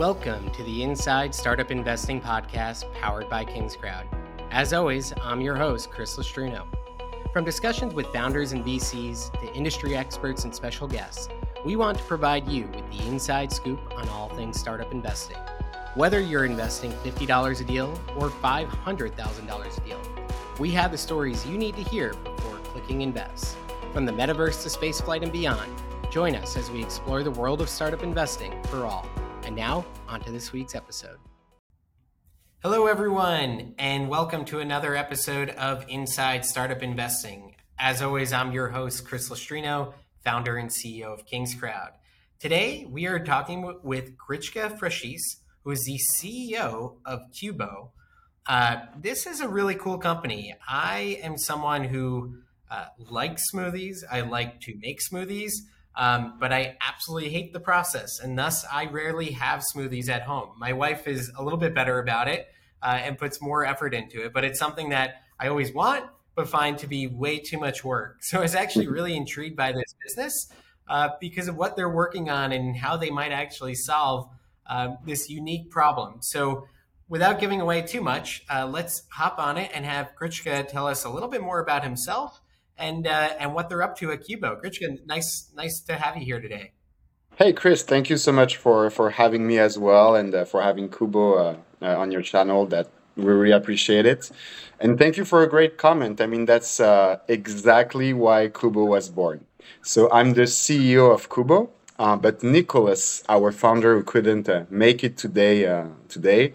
Welcome to the Inside Startup Investing Podcast powered by KingsCrowd. As always, I'm your host, Chris Lustrino. From discussions with founders and VCs to industry experts and special guests, we want to provide you with the inside scoop on all things startup investing. Whether you're investing $50 a deal or $500,000 a deal, we have the stories you need to hear before clicking invest. From the metaverse to spaceflight and beyond, join us as we explore the world of startup investing for all. And now, on to this week's episode. Hello, everyone, and welcome to another episode of Inside Startup Investing. As always, I'm your host, Chris Lustrino, founder and CEO of KingsCrowd. Today, we are talking with Grichka Frashis, who is the CEO of Kubo. Uh, this is a really cool company. I am someone who uh, likes smoothies. I like to make smoothies. Um, but I absolutely hate the process, and thus I rarely have smoothies at home. My wife is a little bit better about it uh, and puts more effort into it, but it's something that I always want, but find to be way too much work. So I was actually really intrigued by this business uh, because of what they're working on and how they might actually solve uh, this unique problem. So without giving away too much, uh, let's hop on it and have Grichka tell us a little bit more about himself and uh, and what they're up to at Kubo. Grichka, nice nice to have you here today. Hey Chris, thank you so much for for having me as well, and uh, for having Kubo uh, uh, on your channel. That we really appreciate it, and thank you for a great comment. I mean, that's uh, exactly why Kubo was born. So I'm the CEO of Kubo, uh, but Nicholas, our founder, who couldn't make it today, today,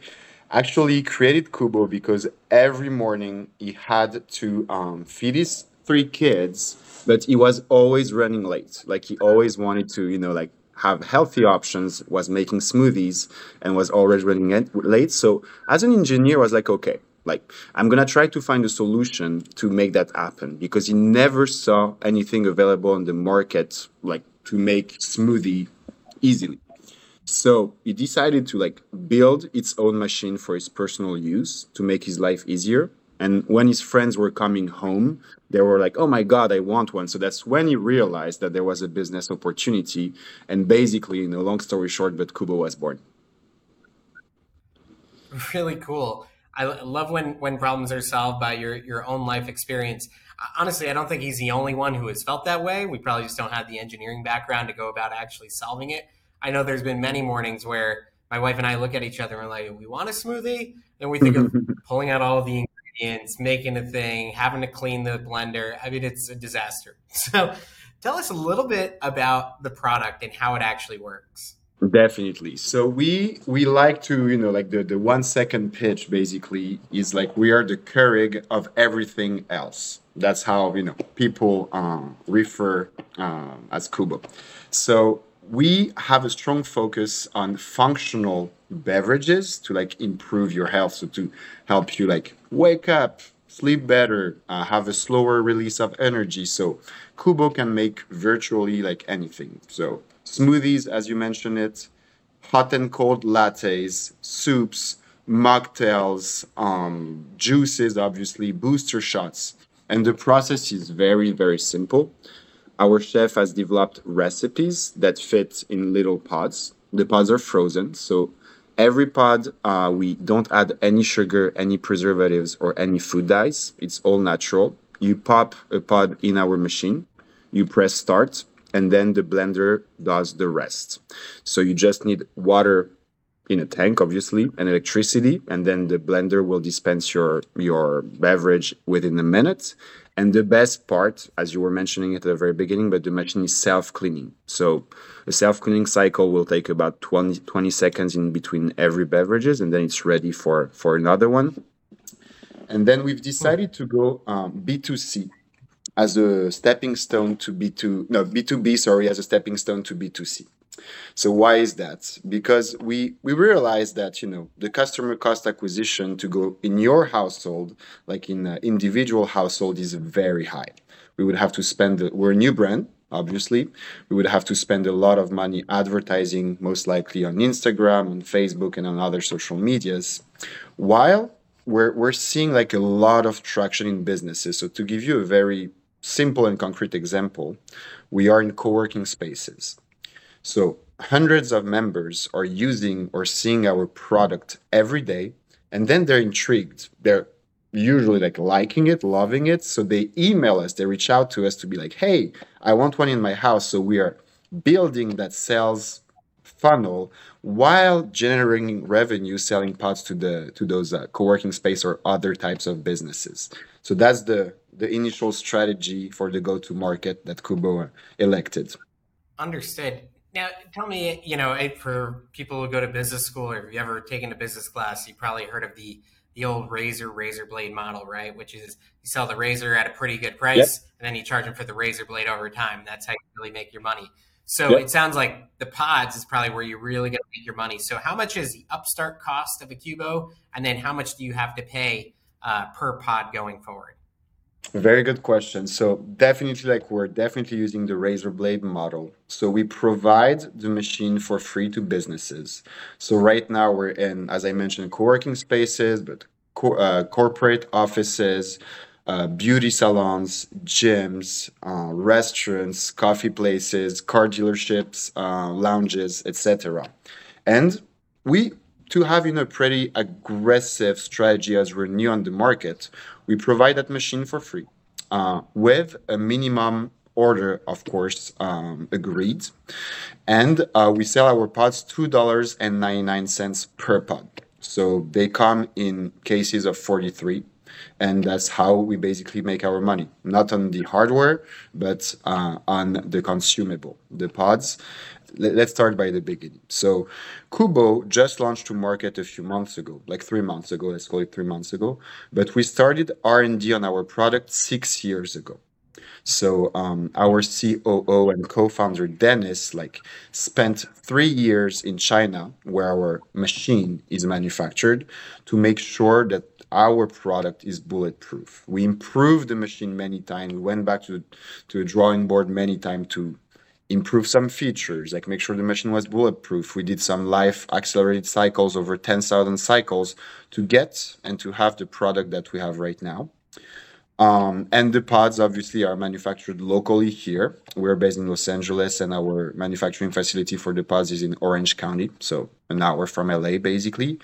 actually created Kubo because every morning he had to um, feed his three kids, but he was always running late. Like he always wanted to, you know, like have healthy options, was making smoothies and was always running late. So as an engineer, I was like, okay, like I'm gonna try to find a solution to make that happen because he never saw anything available on the market like to make smoothie easily. So he decided to like build its own machine for his personal use to make his life easier. And when his friends were coming home, they were like, oh my God, I want one. So that's when he realized that there was a business opportunity. And basically, you know, long story short, but Kubo was born. Really cool. I love when, when problems are solved by your, your own life experience. Honestly, I don't think he's the only one who has felt that way. We probably just don't have the engineering background to go about actually solving it. I know there's been many mornings where my wife and I look at each other and we're like, we want a smoothie? And we think of pulling out all the ingredients, making a thing, having to clean the blender. I mean, it's a disaster. So tell us a little bit about the product and how it actually works. Definitely. So we we like to, you know, like the, the one second pitch basically is like we are the Keurig of everything else. That's how, you know, people um, refer um, as Kubo. So we have a strong focus on functional beverages to like improve your health so to help you like wake up sleep better uh, have a slower release of energy. So kubo can make virtually like anything. So smoothies as you mentioned it hot and cold lattes soups mocktails um, juices obviously booster shots. And the process is very very simple our chef has developed recipes that fit in little pods. The pods are frozen, so every pod uh, we don't add any sugar, any preservatives, or any food dyes. It's all natural. You pop a pod in our machine, you press start, and then the blender does the rest. So you just need water in a tank, obviously, and electricity, and then the blender will dispense your your beverage within a minute. And the best part, as you were mentioning at the very beginning, but the machine is self-cleaning. So a self-cleaning cycle will take about 20, 20 seconds in between every beverages, and then it's ready for, for another one. And then we've decided to go um, B2C as a stepping stone to B2, no, B2B, sorry, as a stepping stone to B2C. So why is that? Because we we realize that you know the customer cost acquisition to go in your household, like in an individual household, is very high. We would have to spend. We're a new brand, obviously. We would have to spend a lot of money advertising, most likely on Instagram, on Facebook, and on other social medias. While we're we're seeing like a lot of traction in businesses. So to give you a very simple and concrete example, we are in co-working spaces so hundreds of members are using or seeing our product every day, and then they're intrigued. They're usually like liking it, loving it. So they email us, they reach out to us to be like, hey, I want one in my house. So we are building that sales funnel while generating revenue selling pods to the to those uh, co-working space or other types of businesses so that's the the initial strategy for the go-to market that kubo elected understood now tell me you know for people who go to business school or if you ever taken a business class you probably heard of the the old razor razor blade model right which is you sell the razor at a pretty good price yep. and then you charge them for the razor blade over time that's how you really make your money so yep. it sounds like the pods is probably where you're really going to make your money. So how much is the upstart cost of a Kubo, and then how much do you have to pay uh, per pod going forward? Very good question. So definitely, like we're definitely using the razor blade model. So we provide the machine for free to businesses. So right now we're in, as I mentioned, co-working spaces, but co- uh, corporate offices, uh, beauty salons, gyms, uh, restaurants, coffee places, car dealerships, uh, lounges, etc. And we, to know, a pretty aggressive strategy as we're new on the market, we provide that machine for free uh, with a minimum order, of course, um, agreed. And uh, we sell our pods $2.99 per pod. So they come in cases of 43 and that's how we basically make our money. Not on the hardware but uh, on the consumable the pods. Let's start by the beginning. So kubo just launched to market a few months ago like three months ago let's call it three months ago. But we started r&d on our product six years ago. So um, our COO and co-founder Dennis like spent three years in China, where our machine is manufactured, to make sure that our product is bulletproof. We improved the machine many times. We went back to to a drawing board many times to improve some features, like make sure the machine was bulletproof. We did some live accelerated cycles over 10,000 cycles to get and to have the product that we have right now. Um, and the pods obviously are manufactured locally here. We're based in Los Angeles, and our manufacturing facility for the pods is in Orange County, so an hour from LA, basically.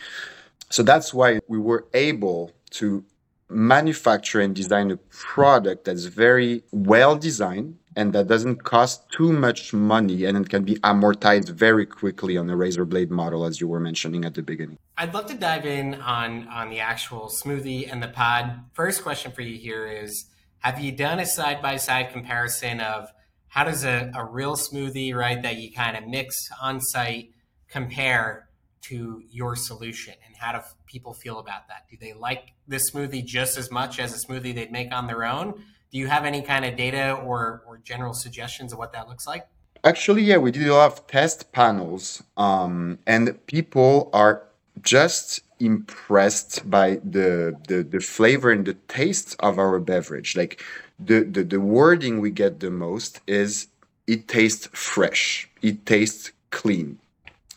So that's why we were able to manufacture and design a product that's very well designed and that doesn't cost too much money and it can be amortized very quickly on a razor blade model as you were mentioning at the beginning. I'd love to dive in on on the actual smoothie and the pod. First question for you here is have you done a side by side comparison of how does a, a real smoothie right that you kind of mix on site compare to your solution and how do people feel about that? Do they like this smoothie just as much as a smoothie they'd make on their own? Do you have any kind of data or, or general suggestions of what that looks like? Actually yeah we did a lot of test panels um, and people are just impressed by the, the the flavor and the taste of our beverage. Like the, the the wording we get the most is it tastes fresh. It tastes clean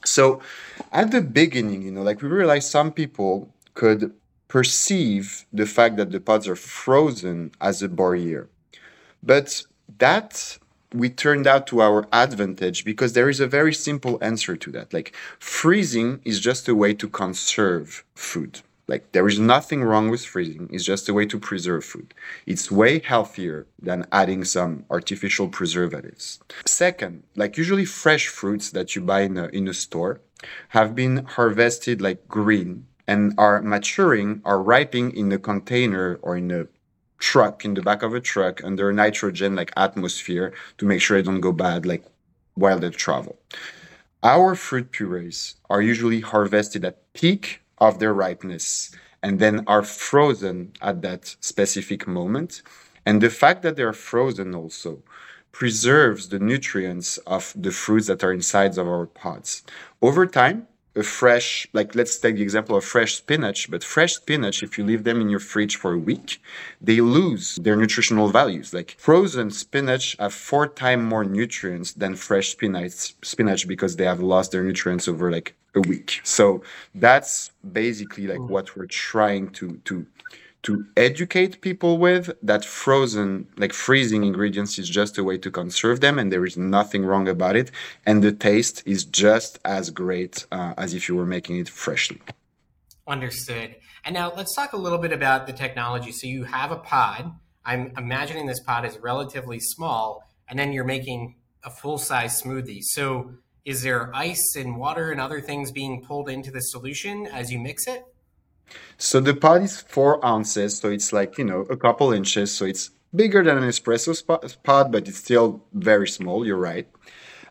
so at the beginning, you know, like we realized some people could perceive the fact that the pods are frozen as a barrier. But that we turned out to our advantage because there is a very simple answer to that. Like freezing is just a way to conserve food. Like there is nothing wrong with freezing. It's just a way to preserve food. It's way healthier than adding some artificial preservatives. Second, like usually fresh fruits that you buy in a, in a store have been harvested like green and are maturing are ripening in a container or in a truck in the back of a truck under a nitrogen like atmosphere to make sure they don't go bad like while they travel. Our fruit purees are usually harvested at peak of their ripeness and then are frozen at that specific moment. And the fact that they're frozen also preserves the nutrients of the fruits that are inside of our pods. Over time, a fresh, like let's take the example of fresh spinach, but fresh spinach, if you leave them in your fridge for a week, they lose their nutritional values. Like frozen spinach have four times more nutrients than fresh spinach, spinach because they have lost their nutrients over like a week. So that's basically like what we're trying to to to educate people with that frozen, like freezing ingredients is just a way to conserve them and there is nothing wrong about it. And the taste is just as great uh, as if you were making it freshly. Understood. And now let's talk a little bit about the technology. So you have a pod. I'm imagining this pod is relatively small, and then you're making a full size smoothie. So is there ice and water and other things being pulled into the solution as you mix it? So the pod is four ounces, so it's like, you know, a couple inches. So it's bigger than an espresso pod, but it's still very small. You're right.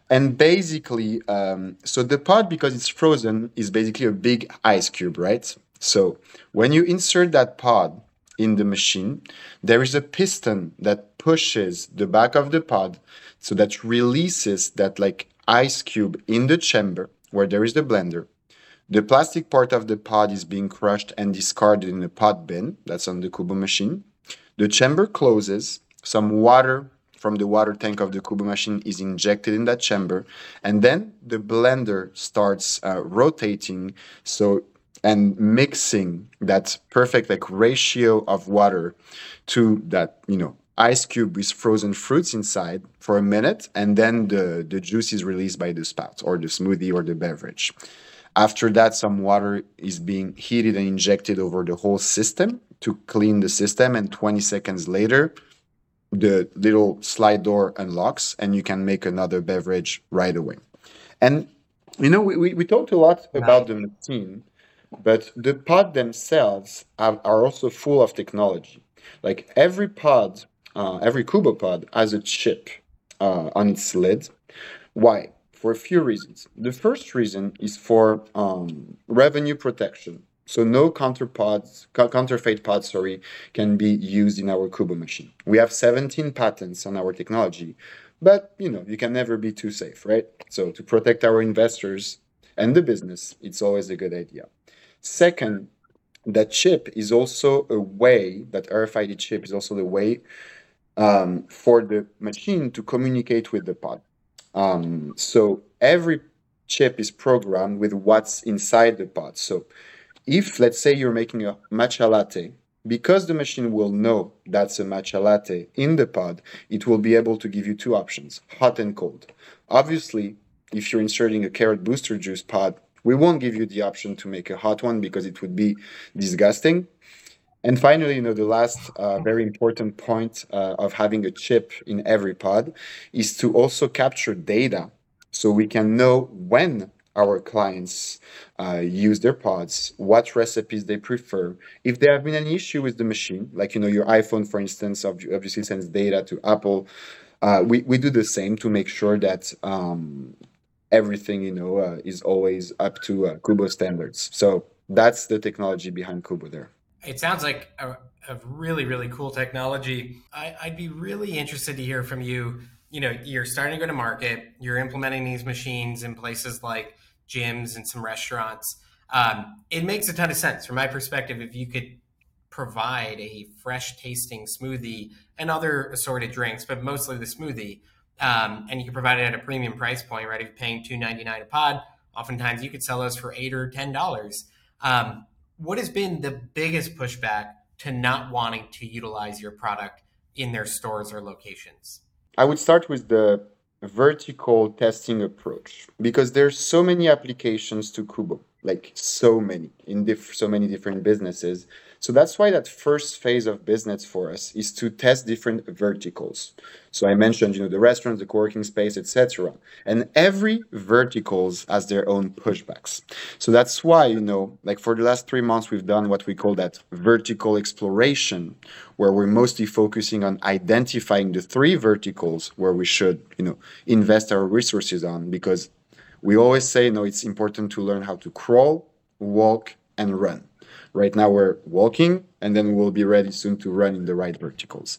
And basically, um, so the pod, because it's frozen, is basically a big ice cube, right? So when you insert that pod in the machine, there is a piston that pushes the back of the pod so that releases that like ice cube in the chamber where there is the blender. The plastic part of the pod is being crushed and discarded in a pod bin that's on the Kubo machine. The chamber closes, some water from the water tank of the Kubo machine is injected in that chamber, and then the blender starts uh, rotating so and mixing that perfect like ratio of water to that you know ice cube with frozen fruits inside for a minute and then the the juice is released by the spout or the smoothie or the beverage after that some water is being heated and injected over the whole system to clean the system and 20 seconds later the little slide door unlocks and you can make another beverage right away and you know we, we, we talked a lot about the machine but the pod themselves are, are also full of technology. Like every pod, uh, every Kubo pod has a chip uh, on its lid. Why? For a few reasons. The first reason is for um, revenue protection. So no counterpods, counterfeit pods, sorry, can be used in our Kubo machine. We have 17 patents on our technology, but you know you can never be too safe, right? So to protect our investors and the business, it's always a good idea. Second, that chip is also a way, that RFID chip is also the way um, for the machine to communicate with the pod. Um, so every chip is programmed with what's inside the pod. So if, let's say, you're making a matcha latte, because the machine will know that's a matcha latte in the pod, it will be able to give you two options, hot and cold. Obviously, if you're inserting a carrot booster juice pod, we won't give you the option to make a hot one because it would be disgusting. And finally, you know, the last uh, very important point uh, of having a chip in every pod is to also capture data so we can know when our clients uh, use their pods, what recipes they prefer. If there have been an issue with the machine, like you know your iPhone, for instance, obviously sends data to Apple. Uh, we, we do the same to make sure that um, everything you know uh, is always up to uh, Kubo standards. So that's the technology behind Kubo there. It sounds like a, a really really cool technology. I, I'd be really interested to hear from you. You know, you're starting to go to market. You're implementing these machines in places like gyms and some restaurants. Um, it makes a ton of sense from my perspective. If you could provide a fresh tasting smoothie and other assorted drinks, but mostly the smoothie um, and you can provide it at a premium price point, right? If you're paying two ninety nine a pod, oftentimes you could sell those for eight or ten dollars. Um, what has been the biggest pushback to not wanting to utilize your product in their stores or locations? I would start with the vertical testing approach because there's so many applications to Kubo, like so many in diff- so many different businesses so that's why that first phase of business for us is to test different verticals. So I mentioned, you know, the restaurants, the co-working space, etc. And every verticals has their own pushbacks. So that's why, you know, like for the last three months, we've done what we call that vertical exploration, where we're mostly focusing on identifying the three verticals where we should, you know, invest our resources on because we always say, you know, it's important to learn how to crawl, walk, and run. Right now we're walking, and then we'll be ready soon to run in the right verticals.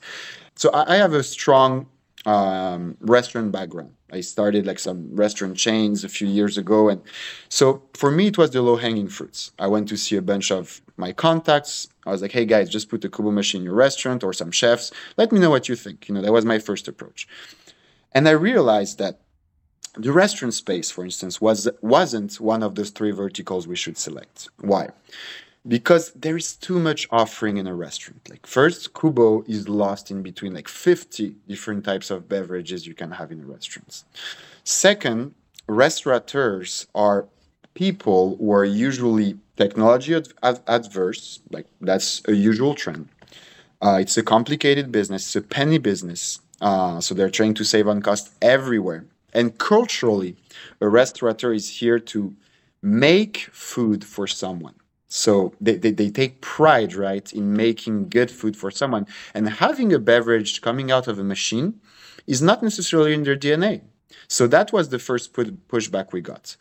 So I, I have a strong um, restaurant background. I started like some restaurant chains a few years ago, and so for me it was the low hanging fruits. I went to see a bunch of my contacts. I was like, "Hey guys, just put the Kubo machine in your restaurant or some chefs. Let me know what you think." You know, that was my first approach, and I realized that the restaurant space, for instance, was wasn't one of those three verticals we should select. Why? Because there is too much offering in a restaurant. Like first, Kubo is lost in between like 50 different types of beverages you can have in a restaurant. Second, restaurateurs are people who are usually technology ad- ad- adverse, like that's a usual trend. Uh, it's a complicated business, it's a penny business. Uh, so they're trying to save on cost everywhere. And culturally, a restaurateur is here to make food for someone. So they, they, they take pride, right, in making good food for someone. And having a beverage coming out of a machine is not necessarily in their DNA. So that was the first pushback we got.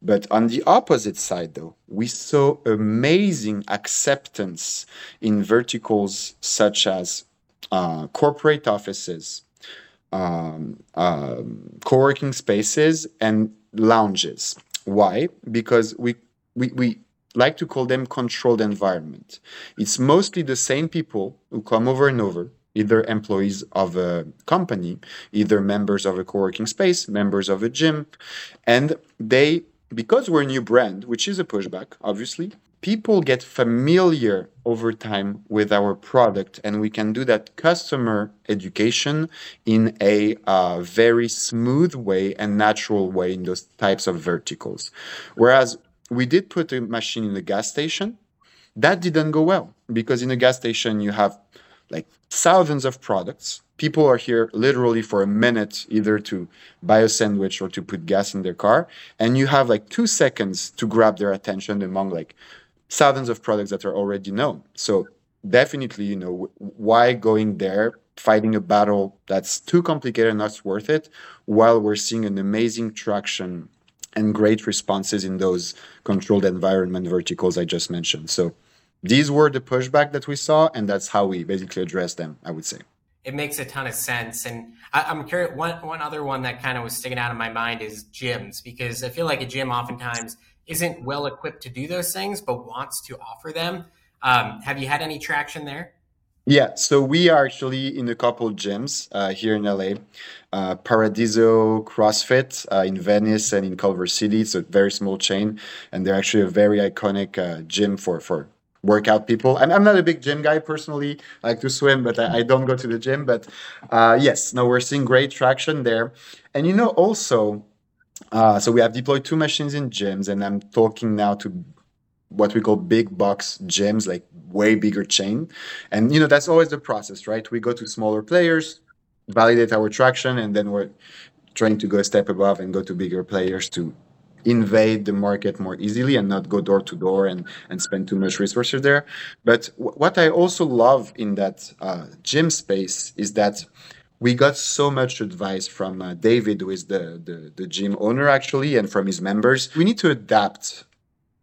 But on the opposite side, though, we saw amazing acceptance in verticals such as uh, corporate offices, um, um, co working spaces, and lounges. Why? Because we, we, we like to call them controlled environment. It's mostly the same people who come over and over, either employees of a company, either members of a co-working space, members of a gym, and they because we're a new brand, which is a pushback, obviously, people get familiar over time with our product, and we can do that customer education in a uh, very smooth way and natural way in those types of verticals. Whereas we did put a machine in the gas station. That didn't go well because in a gas station you have like thousands of products. People are here literally for a minute either to buy a sandwich or to put gas in their car. And you have like two seconds to grab their attention among like thousands of products that are already known. So definitely, you know, why going there, fighting a battle that's too complicated and not worth it, while we're seeing an amazing traction and great responses in those controlled environment verticals I just mentioned. So these were the pushback that we saw, and that's how we basically addressed them, I would say. It makes a ton of sense. And I, am curious, one, one other one that kind of was sticking out in my mind is gyms, because I feel like a gym oftentimes isn't well equipped to do those things, but wants to offer them. Um, have you had any traction there? Yeah, so we are actually in a couple gyms uh, here in LA. Uh, Paradiso CrossFit uh, in Venice and in Culver City. It's a very small chain, and they're actually a very iconic uh, gym for for workout people. I'm, I'm not a big gym guy personally. I like to swim, but I, I don't go to the gym. But uh, yes, now we're seeing great traction there. And you know, also, uh, so we have deployed two machines in gyms, and I'm talking now to what we call big box gyms, like way bigger chain. And you know, that's always the process, right? We go to smaller players, validate our traction, and then we're trying to go a step above and go to bigger players to invade the market more easily and not go door to door and and spend too much resources there. But w- what I also love in that uh, gym space is that we got so much advice from uh, David, who is the, the the gym owner actually, and from his members. We need to adapt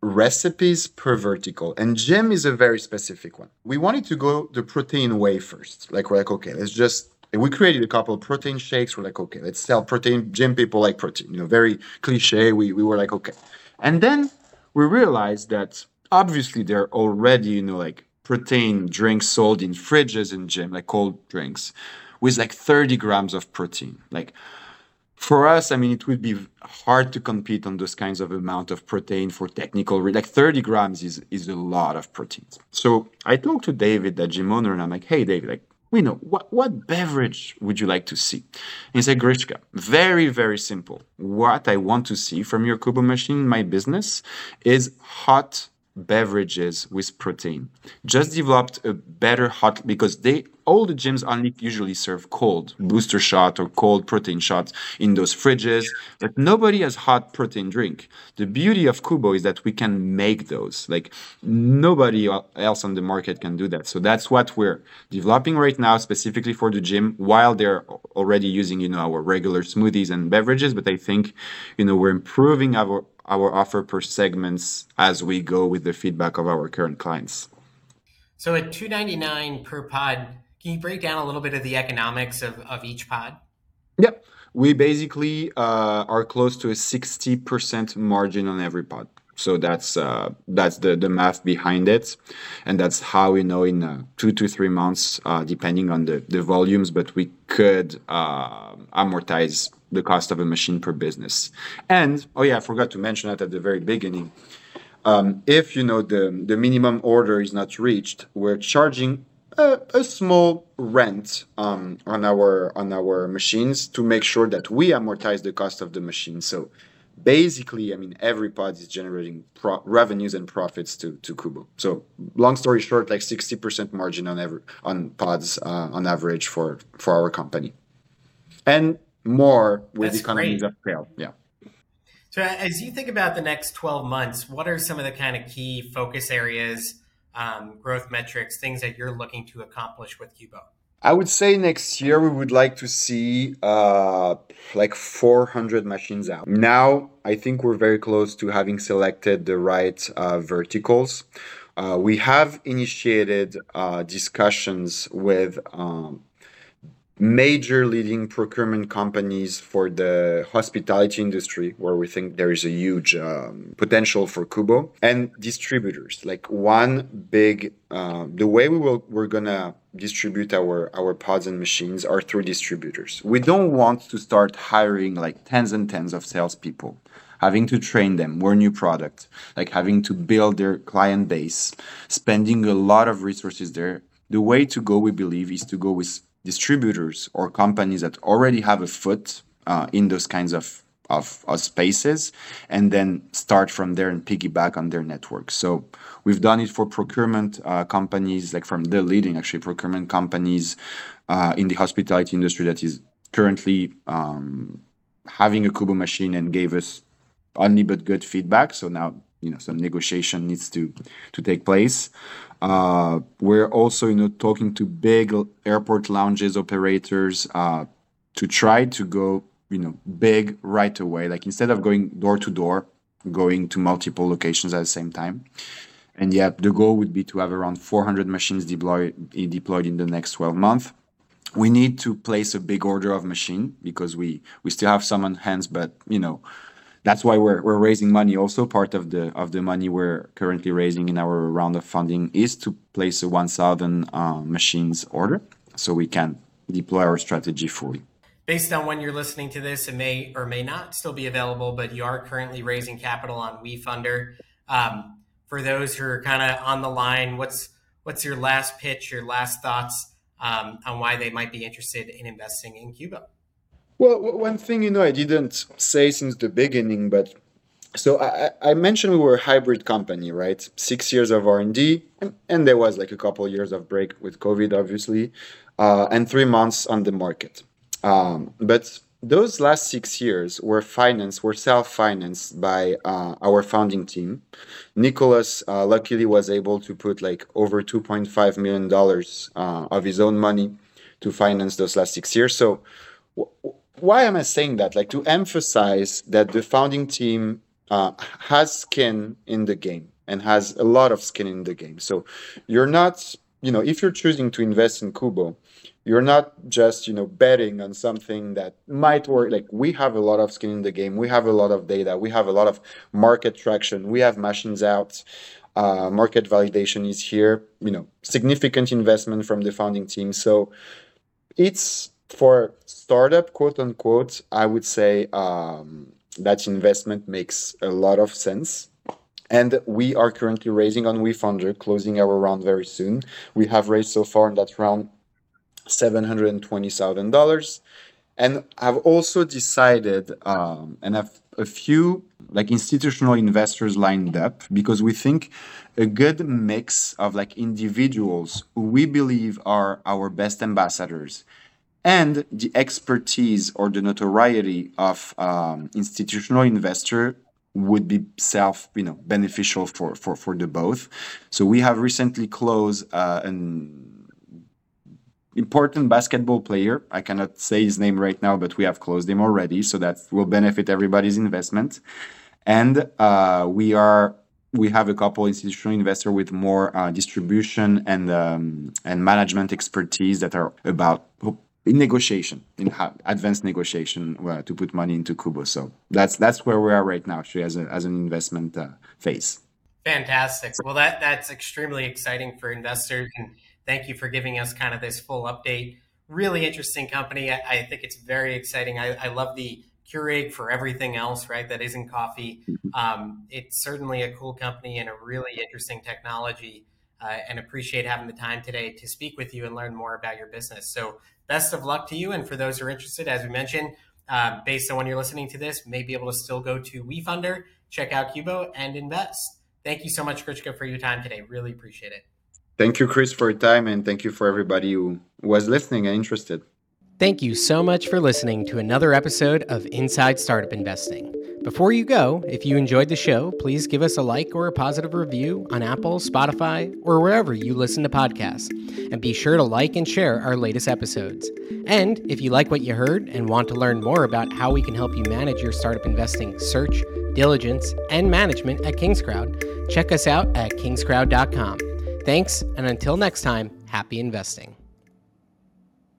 recipes per vertical. And gym is a very specific one. We wanted to go the protein way first. Like we're like okay let's just we created a couple of protein shakes. We're like okay let's sell protein. Gym people like protein you know very cliche we, we were like okay. And then we realized that obviously there are already you know like protein drinks sold in fridges in gym like cold drinks with like 30 grams of protein. Like for us, I mean, it would be hard to compete on those kinds of amount of protein for technical. Like 30 grams is is a lot of proteins. So I talked to David, the gym owner, and I'm like, hey, David, like, we know what what beverage would you like to see? And he said, Grichka, very very simple. What I want to see from your Kubo machine my business is hot beverages with protein. Just developed a better hot because they all the gyms only usually serve cold booster shot or cold protein shots in those fridges, but nobody has hot protein drink. The beauty of Kubo is that we can make those. Like nobody else on the market can do that. So that's what we're developing right now specifically for the gym while they're already using, you know, our regular smoothies and beverages, but I think, you know, we're improving our our offer per segments as we go with the feedback of our current clients. So at 299 per pod, can you break down a little bit of the economics of, of each pod? Yep. We basically uh, are close to a 60% margin on every pod. So that's uh, that's the, the math behind it, and that's how we know in uh, two to three months, uh, depending on the, the volumes, but we could uh, amortize the cost of a machine per business. And oh yeah, I forgot to mention that at the very beginning. um, if you know the the minimum order is not reached, we're charging a, a small rent um, on our on our machines to make sure that we amortize the cost of the machine. So basically, I mean, every pod is generating pro- revenues and profits to to Kubo. So long story short, like sixty percent margin on every on pods uh, on average for for our company, and more with That's economies great. of scale. Yeah. So, as you think about the next 12 months, what are some of the kind of key focus areas, um, growth metrics, things that you're looking to accomplish with Kubo? I would say next year we would like to see uh, like 400 machines out. Now, I think we're very close to having selected the right uh, verticals. Uh, we have initiated uh, discussions with um, major leading procurement companies for the hospitality industry, where we think there is a huge um, potential for Kubo, and distributors. Like one big, uh, the way we will we're gonna distribute our our pods and machines are through distributors. We don't want to start hiring like tens and tens of salespeople having to train them more new product like having to build their client base spending a lot of resources there the way to go we believe is to go with distributors or companies that already have a foot uh, in those kinds of, of, of spaces and then start from there and piggyback on their network. So we've done it for procurement uh, companies, like from the leading actually procurement companies uh, in the hospitality industry that is currently um, having a Kubo machine and gave us only but good feedback. So now you know some negotiation needs to to take place. Uh, we're also, you know, talking to big airport lounges operators uh, to try to go, you know, big right away. Like instead of going door to door, going to multiple locations at the same time. And yeah, the goal would be to have around 400 machines deployed deployed in the next 12 months. We need to place a big order of machine because we we still have some on hands, but you know that's why we're, we're raising money. Also part of the of the money we're currently raising in our round of funding is to place a 1000 uh, machines order so we can deploy our strategy fully. Based on when you're listening to this it may or may not still be available but you are currently raising capital on wefunder. Um, for those who are kind of on the line what's what's your last pitch your last thoughts um, on why they might be interested in investing in kubo well, one thing you know I didn't say since the beginning, but so I, I mentioned we were a hybrid company, right? Six years of R and D, and there was like a couple of years of break with COVID, obviously, uh, and three months on the market. Um, but those last six years were financed, were self-financed by uh, our founding team. Nicholas uh, luckily was able to put like over two point five million dollars uh, of his own money to finance those last six years. So why am I saying that? Like to emphasize that the founding team uh, has skin in the game and has a lot of skin in the game. So you're not, you know, if you're choosing to invest in Kubo, you're not just, you know, betting on something that might work. Like we have a lot of skin in the game. We have a lot of data. We have a lot of market traction. We have machines out. Uh, market validation is here. You know, significant investment from the founding team. So it's for startup, quote unquote, I would say um, that investment makes a lot of sense. And we are currently raising on WeFunder, closing our round very soon. We have raised so far in that round $720,000. And I've also decided, um, and have a few like institutional investors lined up because we think a good mix of like individuals who we believe are our best ambassadors and the expertise or the notoriety of um, institutional investor would be self you know beneficial for for for the both. So we have recently closed uh, an important basketball player. I cannot say his name right now but we have closed him already so that will benefit everybody's investment. And uh, we are we have a couple institutional investor with more uh, distribution and um, and management expertise that are about in negotiation, in advanced negotiation uh, to put money into Kubo. So that's that's where we are right now, actually, as, a, as an investment uh, phase. Fantastic. Well, that that's extremely exciting for investors, and thank you for giving us kind of this full update. Really interesting company. I, I think it's very exciting. I, I love the Keurig for everything else, right? That isn't coffee. Mm-hmm. Um, it's certainly a cool company and a really interesting technology. Uh, and appreciate having the time today to speak with you and learn more about your business. So, best of luck to you. And for those who are interested, as we mentioned, uh, based on when you're listening to this, may be able to still go to WeFunder, check out Kubo, and invest. Thank you so much, Grichka, for your time today. Really appreciate it. Thank you, Chris, for your time, and thank you for everybody who was listening and interested. Thank you so much for listening to another episode of Inside Startup Investing. Before you go, if you enjoyed the show, please give us a like or a positive review on Apple, Spotify, or wherever you listen to podcasts. And be sure to like and share our latest episodes. And if you like what you heard and want to learn more about how we can help you manage your startup investing search, diligence, and management at Kingscrowd, check us out at kingscrowd.com. Thanks, and until next time, happy investing.